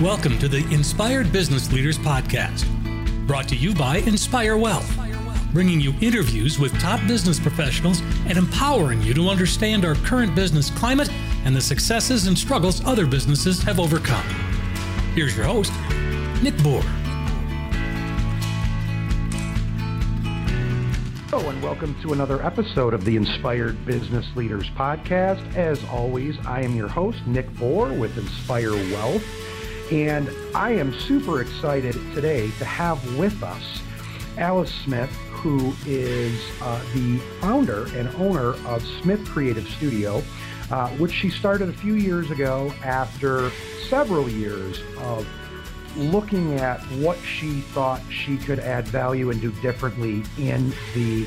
Welcome to the Inspired Business Leaders Podcast, brought to you by Inspire Wealth, bringing you interviews with top business professionals and empowering you to understand our current business climate and the successes and struggles other businesses have overcome. Here's your host, Nick Bour. Hello, and welcome to another episode of the Inspired Business Leaders Podcast. As always, I am your host, Nick Bour with Inspire Wealth. And I am super excited today to have with us Alice Smith, who is uh, the founder and owner of Smith Creative Studio, uh, which she started a few years ago after several years of looking at what she thought she could add value and do differently in the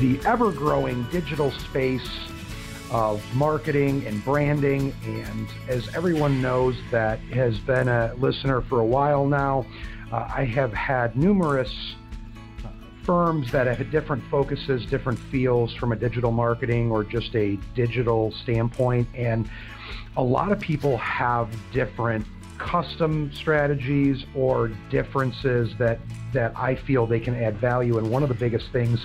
the ever-growing digital space of marketing and branding. And as everyone knows that has been a listener for a while now, uh, I have had numerous uh, firms that have different focuses, different feels from a digital marketing or just a digital standpoint. And a lot of people have different custom strategies or differences that that I feel they can add value. And one of the biggest things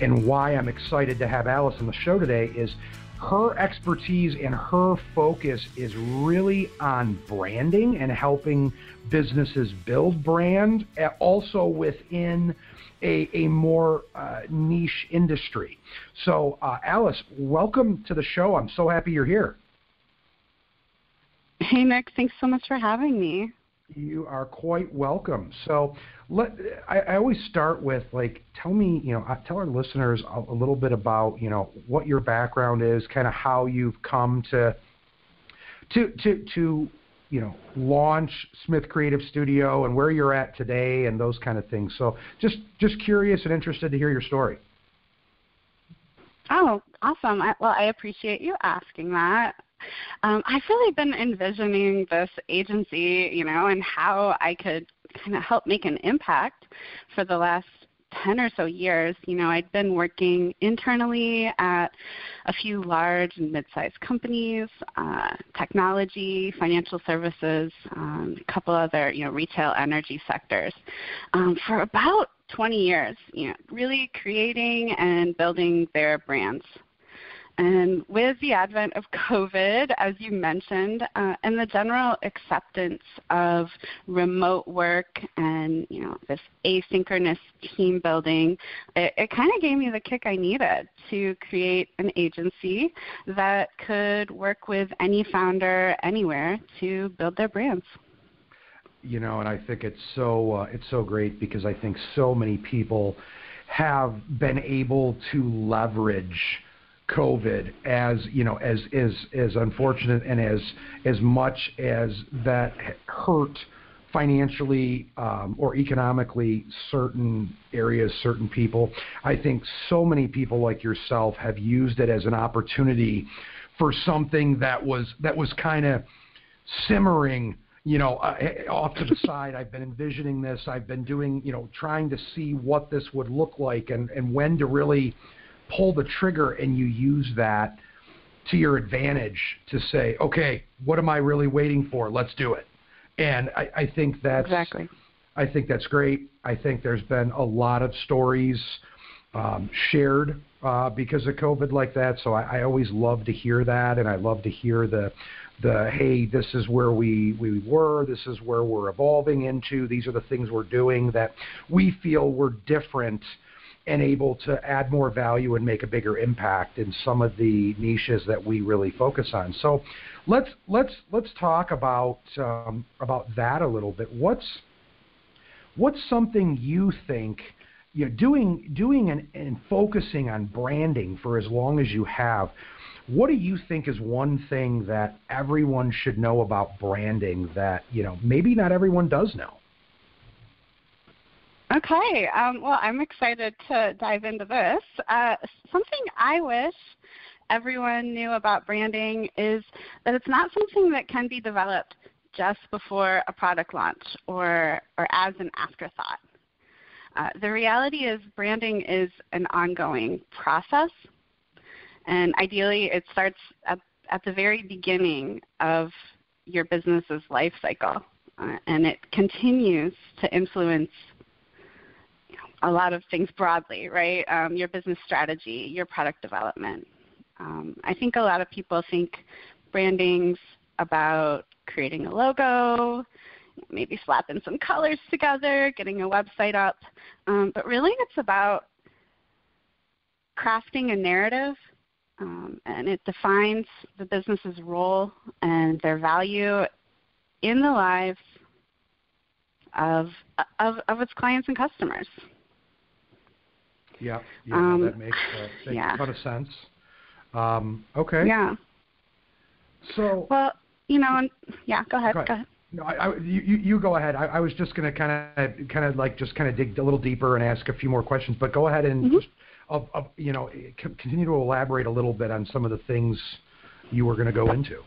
and why I'm excited to have Alice on the show today is her expertise and her focus is really on branding and helping businesses build brand, also within a, a more uh, niche industry. So, uh, Alice, welcome to the show. I'm so happy you're here. Hey, Nick. Thanks so much for having me. You are quite welcome. So, let I, I always start with like, tell me, you know, uh, tell our listeners a, a little bit about, you know, what your background is, kind of how you've come to, to, to, to, you know, launch Smith Creative Studio and where you're at today and those kind of things. So, just just curious and interested to hear your story. Oh, awesome! I, well, I appreciate you asking that. Um, I've really been envisioning this agency, you know, and how I could kind of help make an impact for the last 10 or so years, you know, I'd been working internally at a few large and mid-sized companies, uh, technology, financial services, um, a couple other, you know, retail energy sectors um, for about 20 years, you know, really creating and building their brands. And with the advent of COVID, as you mentioned, uh, and the general acceptance of remote work and you know this asynchronous team building, it, it kind of gave me the kick I needed to create an agency that could work with any founder anywhere to build their brands. You know, and I think it's so uh, it's so great because I think so many people have been able to leverage COVID as you know as as as unfortunate and as as much as that hurt financially um, or economically certain areas, certain people. I think so many people like yourself have used it as an opportunity for something that was that was kind of simmering you know, uh, off to the side. I've been envisioning this. I've been doing, you know, trying to see what this would look like and, and when to really pull the trigger and you use that to your advantage to say, okay, what am I really waiting for? Let's do it. And I, I think that's exactly. I think that's great. I think there's been a lot of stories um, shared uh, because of COVID like that. So I, I always love to hear that, and I love to hear the the hey, this is where we we were, this is where we're evolving into. These are the things we're doing that we feel we're different and able to add more value and make a bigger impact in some of the niches that we really focus on. So let's let's let's talk about um, about that a little bit. What's what's something you think you know doing doing and, and focusing on branding for as long as you have? What do you think is one thing that everyone should know about branding that you know maybe not everyone does know? Okay, um, well, I'm excited to dive into this. Uh, something I wish everyone knew about branding is that it's not something that can be developed just before a product launch or, or as an afterthought. Uh, the reality is branding is an ongoing process, and ideally it starts at, at the very beginning of your business's life cycle. uh, and it continues to influence a lot of things broadly, right? Um, your business strategy, your product development. Um, I think a lot of people think branding's about creating a logo, maybe slapping some colors together, getting a website up, um, but really it's about crafting a narrative um, and it defines the business's role and their value in the lives of, of, of its clients and customers. Yeah, yeah, um, that makes, uh, makes yeah. a ton of sense. Um, okay. Yeah. So. Well, you know, and, yeah. Go ahead. Go ahead. Go ahead. No, I, I, you, you go ahead. I, I was just going to kind of, kind of like, just kind of dig a little deeper and ask a few more questions. But go ahead and mm-hmm. just, uh, uh, you know, continue to elaborate a little bit on some of the things you were going to go into.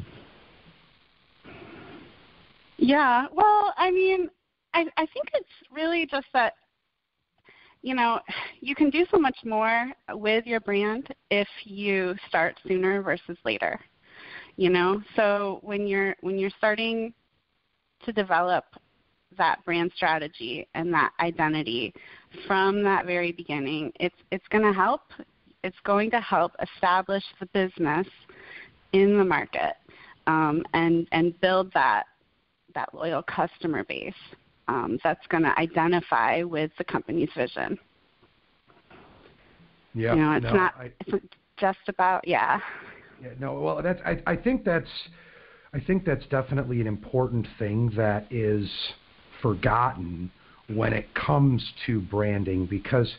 Yeah. Well, I mean, I, I think it's really just that you know, you can do so much more with your brand if you start sooner versus later. You know, so when you're when you're starting to develop that brand strategy and that identity from that very beginning, it's it's going to help. It's going to help establish the business in the market um, and and build that that loyal customer base um, that's going to identify with the company's vision. Yeah, you know, it's no, not I, it's just about yeah. Yeah, no, well, that's I, I think that's I think that's definitely an important thing that is forgotten when it comes to branding because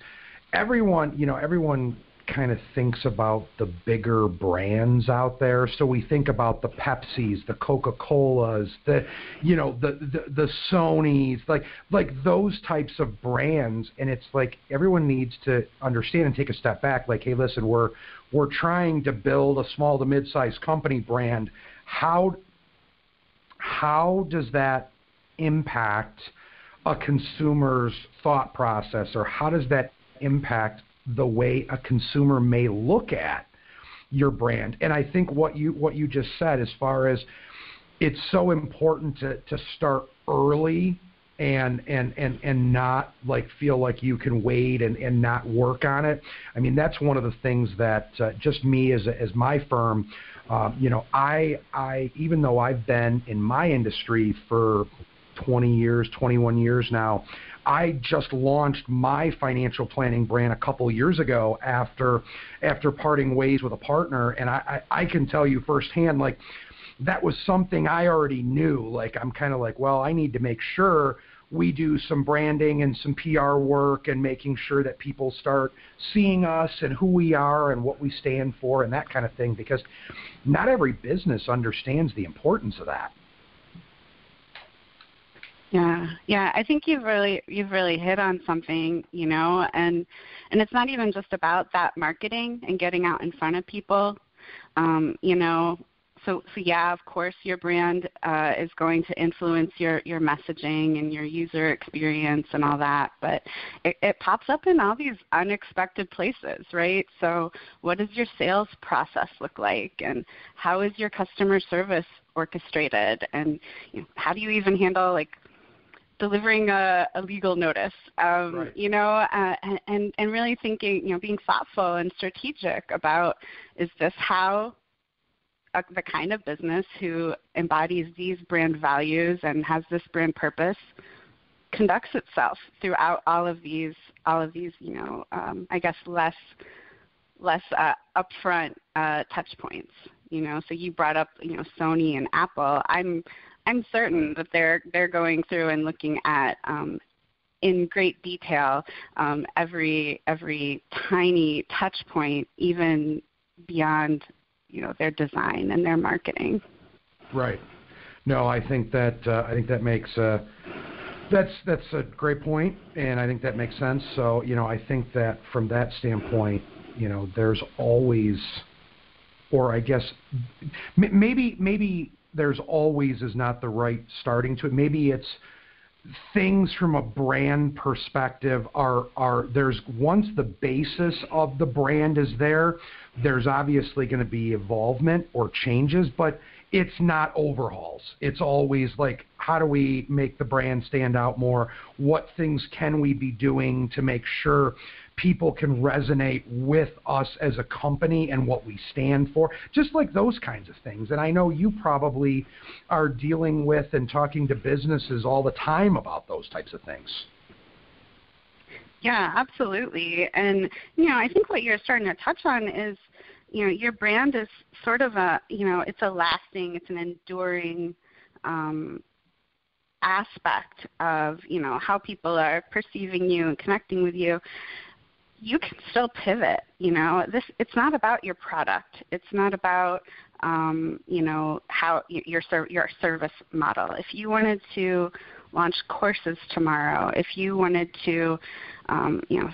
everyone, you know, everyone kind of thinks about the bigger brands out there. So we think about the Pepsis, the Coca-Colas, the you know, the the, the Sonys, like like those types of brands and it's like everyone needs to understand and take a step back like hey listen, we're we're trying to build a small to mid-sized company brand. How how does that impact a consumer's thought process or how does that impact the way a consumer may look at your brand. And I think what you what you just said as far as it's so important to, to start early and and and and not like feel like you can wait and and not work on it. I mean that's one of the things that uh, just me as as my firm, um, you know, I I even though I've been in my industry for 20 years, 21 years now, I just launched my financial planning brand a couple years ago after after parting ways with a partner, and I, I, I can tell you firsthand, like that was something I already knew. Like I'm kind of like, well, I need to make sure we do some branding and some PR work and making sure that people start seeing us and who we are and what we stand for and that kind of thing because not every business understands the importance of that. Yeah, yeah. I think you've really you've really hit on something, you know, and and it's not even just about that marketing and getting out in front of people. Um, you know, so so yeah, of course, your brand uh, is going to influence your your messaging and your user experience and all that, but it, it pops up in all these unexpected places, right? So, what does your sales process look like, and how is your customer service orchestrated, and you know, how do you even handle like delivering a, a legal notice, um, right. you know, uh, and and really thinking, you know, being thoughtful and strategic about is this how uh, the kind of business who embodies these brand values and has this brand purpose conducts itself throughout all of these all of these, you know, um, I guess less less uh, upfront uh, touch points. You know, so you brought up, you know, Sony and Apple. I'm I'm certain that they're they're going through and looking at um, in great detail um, every every tiny touch point, even beyond you know their design and their marketing. Right. No, I think that uh, I think that makes uh, that's that's a great point, and I think that makes sense. So you know, I think that from that standpoint, you know, there's always, or I guess maybe maybe there's always is not the right starting to it. Maybe it's things from a brand perspective are are there's once the basis of the brand is there, there's obviously going to be evolvement or changes, but it's not overhauls. It's always like how do we make the brand stand out more? What things can we be doing to make sure people can resonate with us as a company and what we stand for? Just like those kinds of things. And I know you probably are dealing with and talking to businesses all the time about those types of things. Yeah, absolutely. And you know, I think what you're starting to touch on is, you know, your brand is sort of a, you know, it's a lasting, it's an enduring um, aspect of, you know, how people are perceiving you and connecting with you. You can still pivot. You know, this it's not about your product. It's not about um, you know how your your service model. If you wanted to launch courses tomorrow, if you wanted to, um, you know,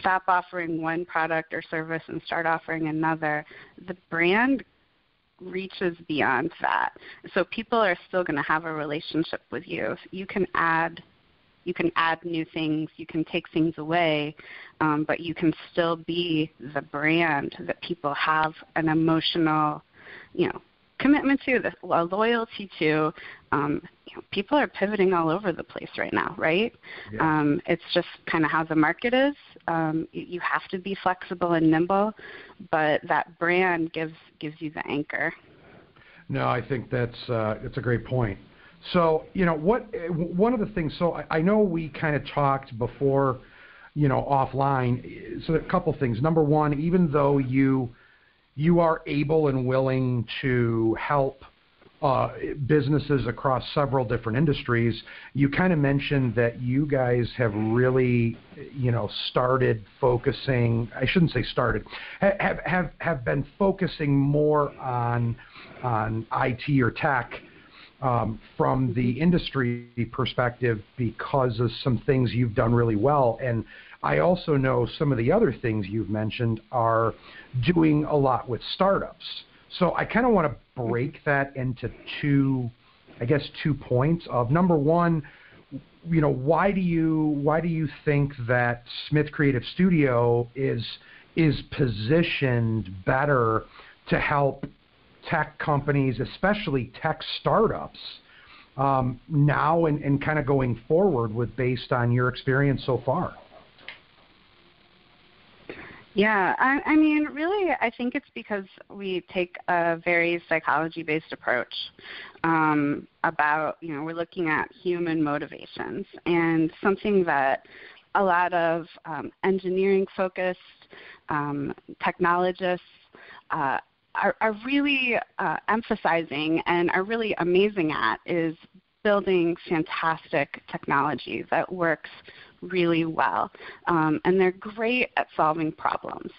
stop offering one product or service and start offering another, the brand reaches beyond that. So people are still going to have a relationship with you. You can add you can add new things, you can take things away, um, but you can still be the brand that people have an emotional, you know, commitment to, the, a loyalty to. Um, you know, people are pivoting all over the place right now, right? Yeah. Um, it's just kind of how the market is. Um, you, you have to be flexible and nimble, but that brand gives gives you the anchor. No, I think that's uh, that's a great point. So you know what? One of the things. So I, I know we kind of talked before, you know, offline. So a couple things. Number one, even though you you are able and willing to help uh, businesses across several different industries. You kind of mentioned that you guys have really, you know, started focusing. I shouldn't say started. Have have have been focusing more on on IT or tech um, from the industry perspective because of some things you've done really well. And I also know some of the other things you've mentioned are doing a lot with startups. So I kind of want to break that into two, I guess, two points. Of number one, you know, why do you why do you think that Smith Creative Studio is is positioned better to help tech companies, especially tech startups, um, now and, and kind of going forward with based on your experience so far? Yeah, I, I mean, really, I think it's because we take a very psychology-based approach um, about, you know, we're looking at human motivations and something that a lot of um, engineering-focused um, technologists uh, are, are, really uh, emphasizing and are really amazing at is building fantastic technology that works really well, um, and they're great at solving problems.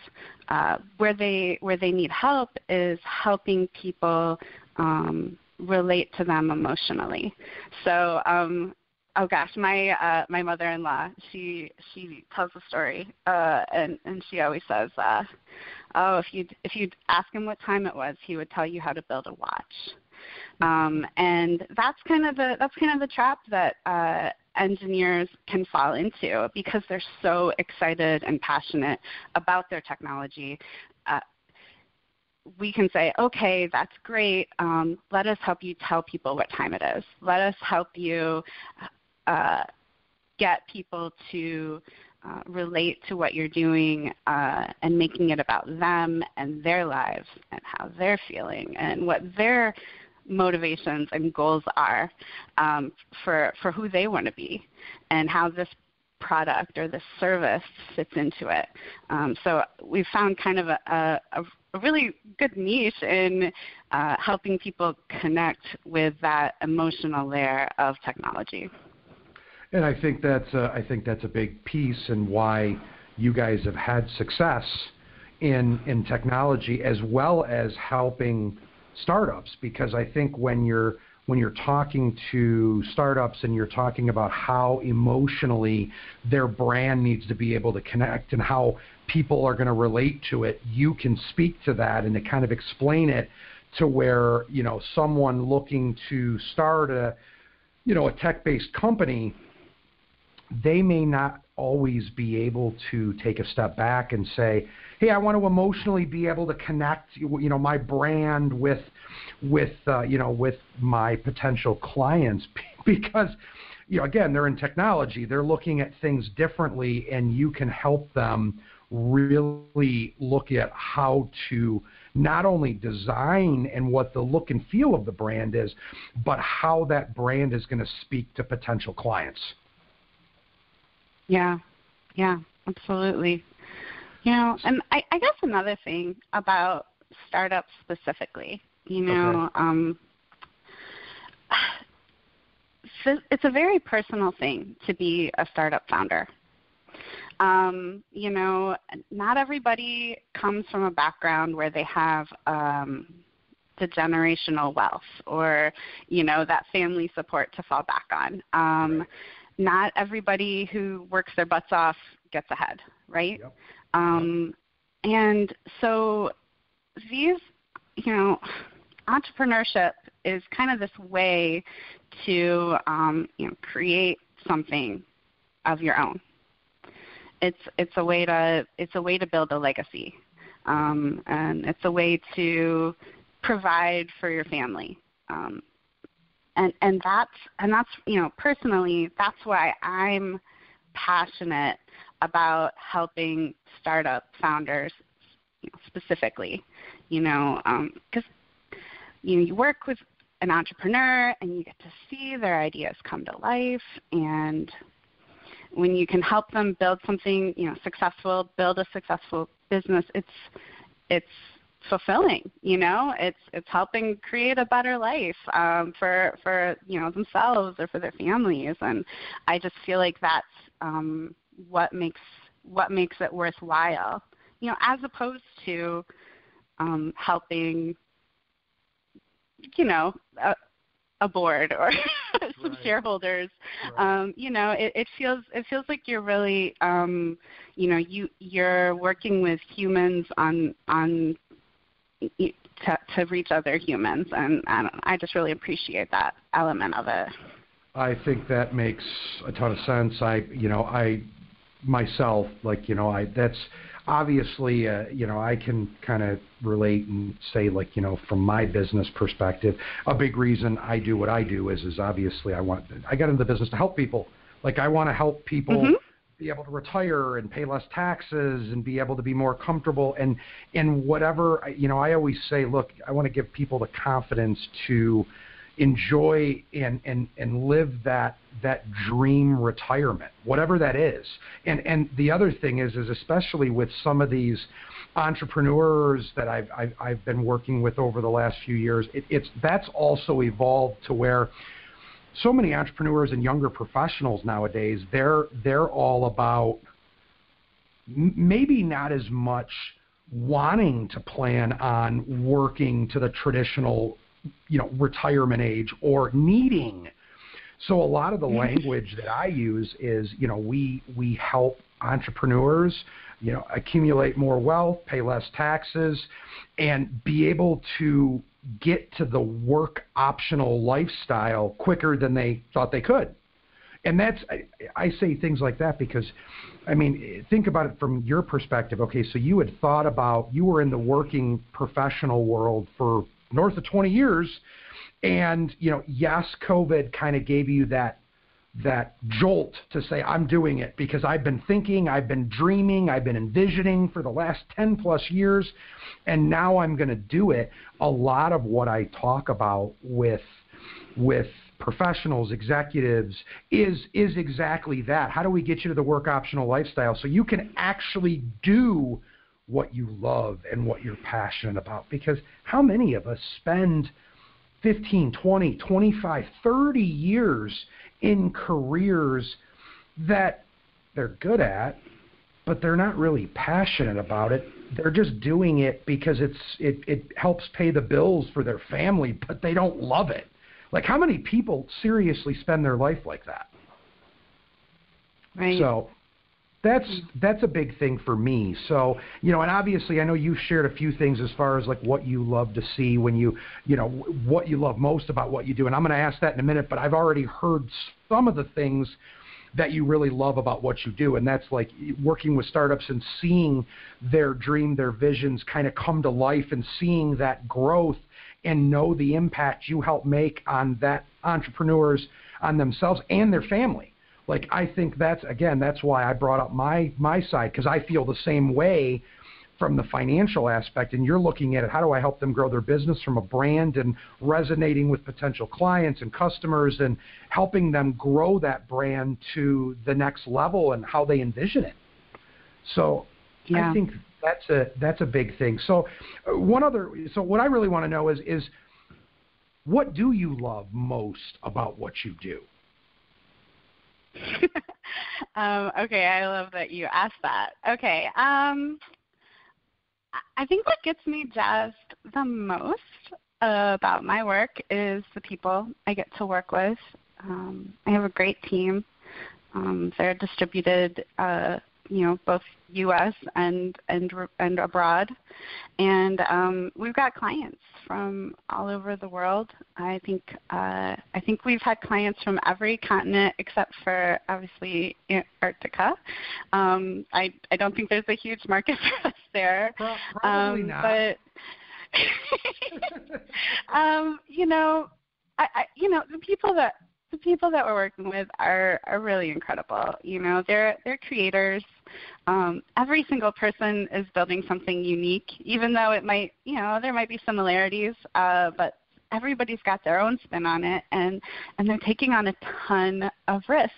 Uh, where they where they need help is helping people um, relate to them emotionally. So um, oh gosh, my uh, my mother-in-law, she she tells the story, uh, and and she always says, uh, oh, if you if you'd ask him what time it was, he would tell you how to build a watch. Um, and that's kind of the that's kind of the trap that uh, engineers can fall into because they're so excited and passionate about their technology. Uh, we can say, okay, that's great. Um, let us help you tell people what time it is. Let us help you uh, get people to uh, relate to what you're doing uh, and making it about them and their lives and how they're feeling and what their motivations and goals are um, for for who they want to be and how this product or this service fits into it. Um, so we found kind of a, a, a really good niche in uh, helping people connect with that emotional layer of technology. And I think that's a, I think that's a big piece and why you guys have had success in in technology as well as helping startups. Because I think when you're when you're talking to startups and you're talking about how emotionally their brand needs to be able to connect and how people are going to relate to it, you can speak to that and to kind of explain it to where, you know, someone looking to start a, you know, a tech-based company, they may not always be able to take a step back and say, "Hey, I want to emotionally be able to connect, you know, my brand with, with, uh, you know, with my potential clients," because, you know, again, they're in technology, they're looking at things differently, and you can help them really look at how to not only design and what the look and feel of the brand is, but how that brand is going to speak to potential clients. Yeah, yeah, absolutely. You know, and I, I guess another thing about startups specifically, you know, okay. um, it's a very personal thing to be a startup founder. Um, you know, not everybody comes from a background where they have um, the generational wealth or, you know, that family support to fall back on. Um. Not everybody who works their butts off gets ahead, right? Yep. Um, and so these, you know, entrepreneurship is kind of this way to, um, you know, create something of your own it's it's a way to it's a way to build a legacy, um, and it's a way to provide for your family. Um, and and that's and that's you know personally that's why I'm passionate about helping startup founders specifically. You know, because um, you know you work with an entrepreneur and you get to see their ideas come to life and when you can help them build something you know successful, build a successful business, it's it's fulfilling you know it's it's helping create a better life um for for you know themselves or for their families and i just feel like that's um what makes what makes it worthwhile you know as opposed to um helping you know a, a board or some right. shareholders. Right. Um, you know, it, it feels it feels like you're really um, you know you you're working with humans on on to, to reach other humans, and I, don't, I just really appreciate that element of it. I think that makes a ton of sense. I you know I myself like you know I that's obviously, uh, you know, I can kind of relate and say, like, you know, from my business perspective, a big reason I do what I do is, is obviously I want, I got into the business to help people. Like, I want to help people. Mm-hmm. Be able to retire and pay less taxes and be able to be more comfortable and and whatever you know. I always say, look, I want to give people the confidence to enjoy and and and live that that dream retirement, whatever that is. And and the other thing is is especially with some of these entrepreneurs that I've I've, I've been working with over the last few years, it, it's that's also evolved to where so many entrepreneurs and younger professionals nowadays they're they're all about maybe not as much wanting to plan on working to the traditional you know retirement age or needing. So a lot of the language that I use is, you know, we we help entrepreneurs, you know, accumulate more wealth, pay less taxes, and be able to get to the work optional lifestyle quicker than they thought they could. And that's I, I say things like that because I mean, think about it from your perspective. Okay, so you had thought about you were in the working professional world for north of 20 years and you know, yes, COVID kind of gave you that that jolt to say I'm doing it because I've been thinking, I've been dreaming, I've been envisioning for the last 10 plus years and now I'm going to do it. A lot of what I talk about with with professionals, executives is is exactly that. How do we get you to the work optional lifestyle so you can actually do what you love and what you're passionate about because how many of us spend 15, 20, 25, 30 years in careers that they're good at, but they're not really passionate about it. They're just doing it because it's it, it helps pay the bills for their family, but they don't love it. Like how many people seriously spend their life like that? Right. So that's that's a big thing for me. So you know, and obviously, I know you've shared a few things as far as like what you love to see when you you know what you love most about what you do, and I'm going to ask that in a minute. But I've already heard some of the things that you really love about what you do, and that's like working with startups and seeing their dream, their visions kind of come to life, and seeing that growth and know the impact you help make on that entrepreneurs on themselves and their family like i think that's again that's why i brought up my my side because i feel the same way from the financial aspect and you're looking at it how do i help them grow their business from a brand and resonating with potential clients and customers and helping them grow that brand to the next level and how they envision it? So yeah. i think that's a that's a big thing. So uh, one other so what i really want to know is is what do you love most about what you do um, okay, I love that you asked that. Okay, um, I think what gets me jazzed the most about my work is the people I get to work with. Um, I have a great team. Um, they're distributed uh, you know both U.S. and and and abroad, and um, we've got clients from all over the world. I think uh, I think we've had clients from every continent except for obviously Antarctica. Um, I I don't think there's a huge market for us there. Probably um, not. But um, you know, I, I you know the people that the people that we're working with are are really incredible. You know, they're they're creators. Um, every single person is building something unique, even though it might, you know, there might be similarities, uh, but everybody's got their own spin on it, and and they're taking on a ton of risk.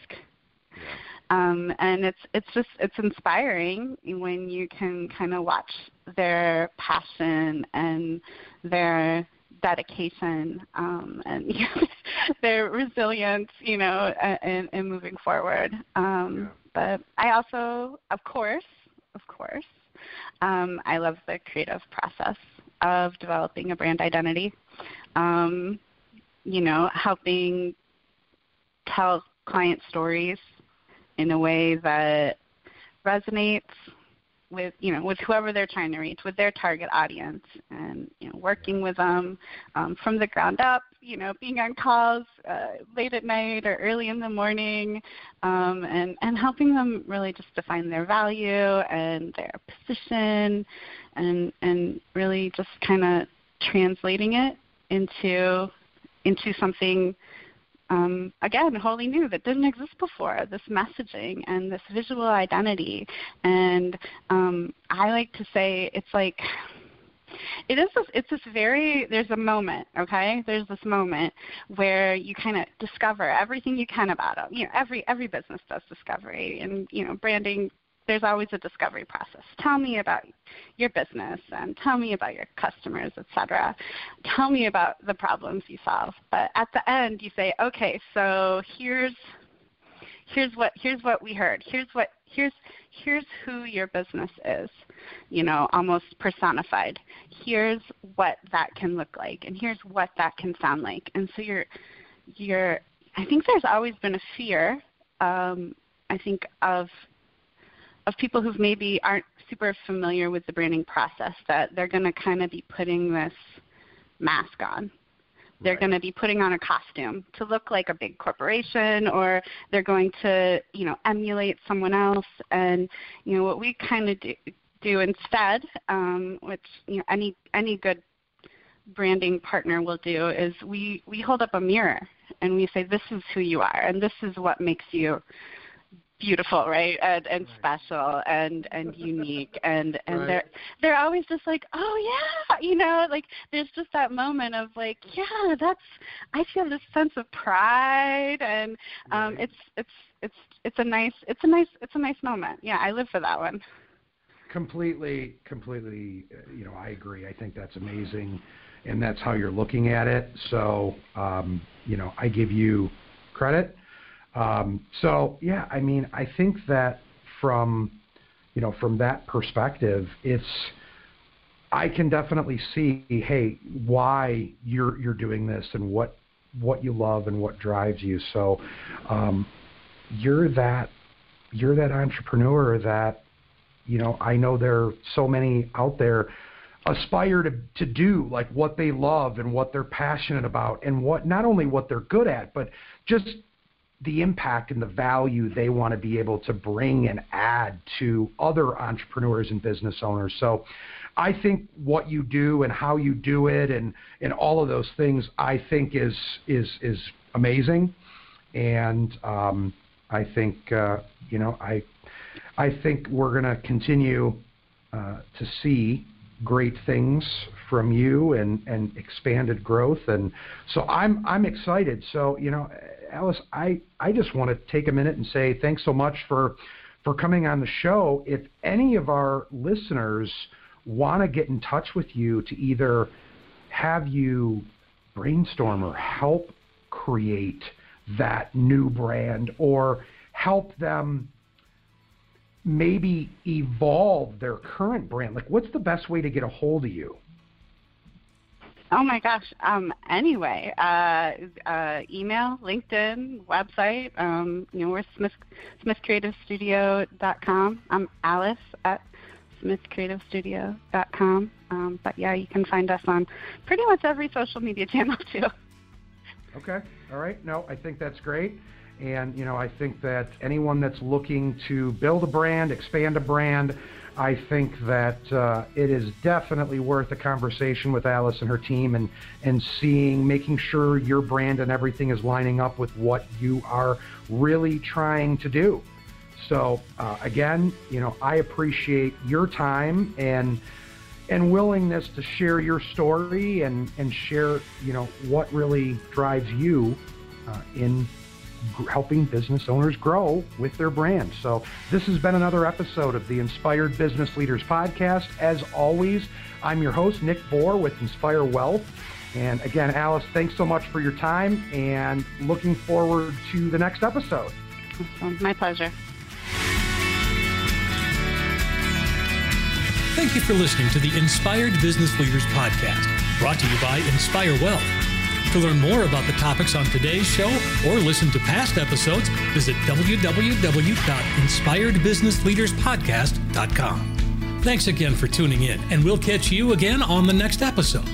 Um, and it's it's just it's inspiring when you can kind of watch their passion and their dedication um, and their resilience, you know, in, in moving forward. Um, yeah. But I also, of course, of course, um, I love the creative process of developing a brand identity. Um, you know, helping tell client stories in a way that resonates with you know with whoever they're trying to reach with their target audience and you know working with them um, from the ground up you know being on calls uh, late at night or early in the morning um, and and helping them really just define their value and their position and and really just kind of translating it into into something um, again, wholly new that didn't exist before. This messaging and this visual identity, and um, I like to say it's like it is this, it's this very there's a moment okay there's this moment where you kind of discover everything you can about it you know every every business does discovery and you know branding there's always a discovery process. Tell me about your business and tell me about your customers, etc. Tell me about the problems you solve. But at the end, you say, okay, so here's here's what here's what we heard. Here's what here's here's who your business is, you know, almost personified. Here's what that can look like, and here's what that can sound like. And so you're you're I think there's always been a fear. Um, I think of of people who maybe aren't super familiar with the branding process that they're going to kind of be putting this mask on. They're Right. going to be putting on a costume to look like a big corporation or they're going to, you know, emulate someone else and you know what we kind of do, do instead, um, which you know any any good branding partner will do is we we hold up a mirror and we say this is who you are and this is what makes you beautiful right? And and Right. special and and unique. And and Right. they're they're always just like oh yeah you know? Like there's just that moment of like yeah that's i feel this sense of pride. And um Right. it's it's it's it's a nice it's a nice it's a nice moment. Yeah i live for that one. Completely completely uh, you know i agree. I think that's amazing and that's how you're looking at it. So um, you know i give you credit um, so yeah i mean i think that from you know from that perspective it's i can definitely see hey why you're you're doing this and what what you love and what drives you. So um, you're that you're that entrepreneur that you know i know there are so many out there aspire to to do like what they love and what they're passionate about and what not only what they're good at but just the impact and the value they want to be able to bring and add to other entrepreneurs and business owners. So I think what you do and how you do it and, and all of those things I think is is is amazing. And um, I think uh, you know I I think we're going to continue uh, to see great things from you and, and expanded growth and so I'm I'm excited. So you know Alice, I, I just want to take a minute and say thanks so much for for coming on the show. If any of our listeners want to get in touch with you to either have you brainstorm or help create that new brand or help them maybe evolve their current brand, like what's the best way to get a hold of you? Oh my gosh. Um, anyway, uh, uh, email, LinkedIn, website. Um, you know, we're Smith SmithCreativeStudio.com. I'm Alice at SmithCreativeStudio.com. Um, but yeah, you can find us on pretty much every social media channel too. Okay. All right. No, I think that's great. And you know, I think that anyone that's looking to build a brand, expand a brand, I think that uh, it is definitely worth a conversation with Alice and her team and, and seeing, making sure your brand and everything is lining up with what you are really trying to do. So uh, again, you know, I appreciate your time and and willingness to share your story and, and share, you know, what really drives you uh, in helping business owners grow with their brand. So, this has been another episode of the Inspired Business Leaders Podcast. As always, I'm your host, Nick Bour with Inspire Wealth. And again, Alice, thanks so much for your time and looking forward to the next episode. My pleasure. Thank you for listening to the Inspired Business Leaders Podcast, brought to you by Inspire Wealth. To learn more about the topics on today's show or listen to past episodes, visit www.inspiredbusinessleaderspodcast.com. Thanks again for tuning in, and we'll catch you again on the next episode.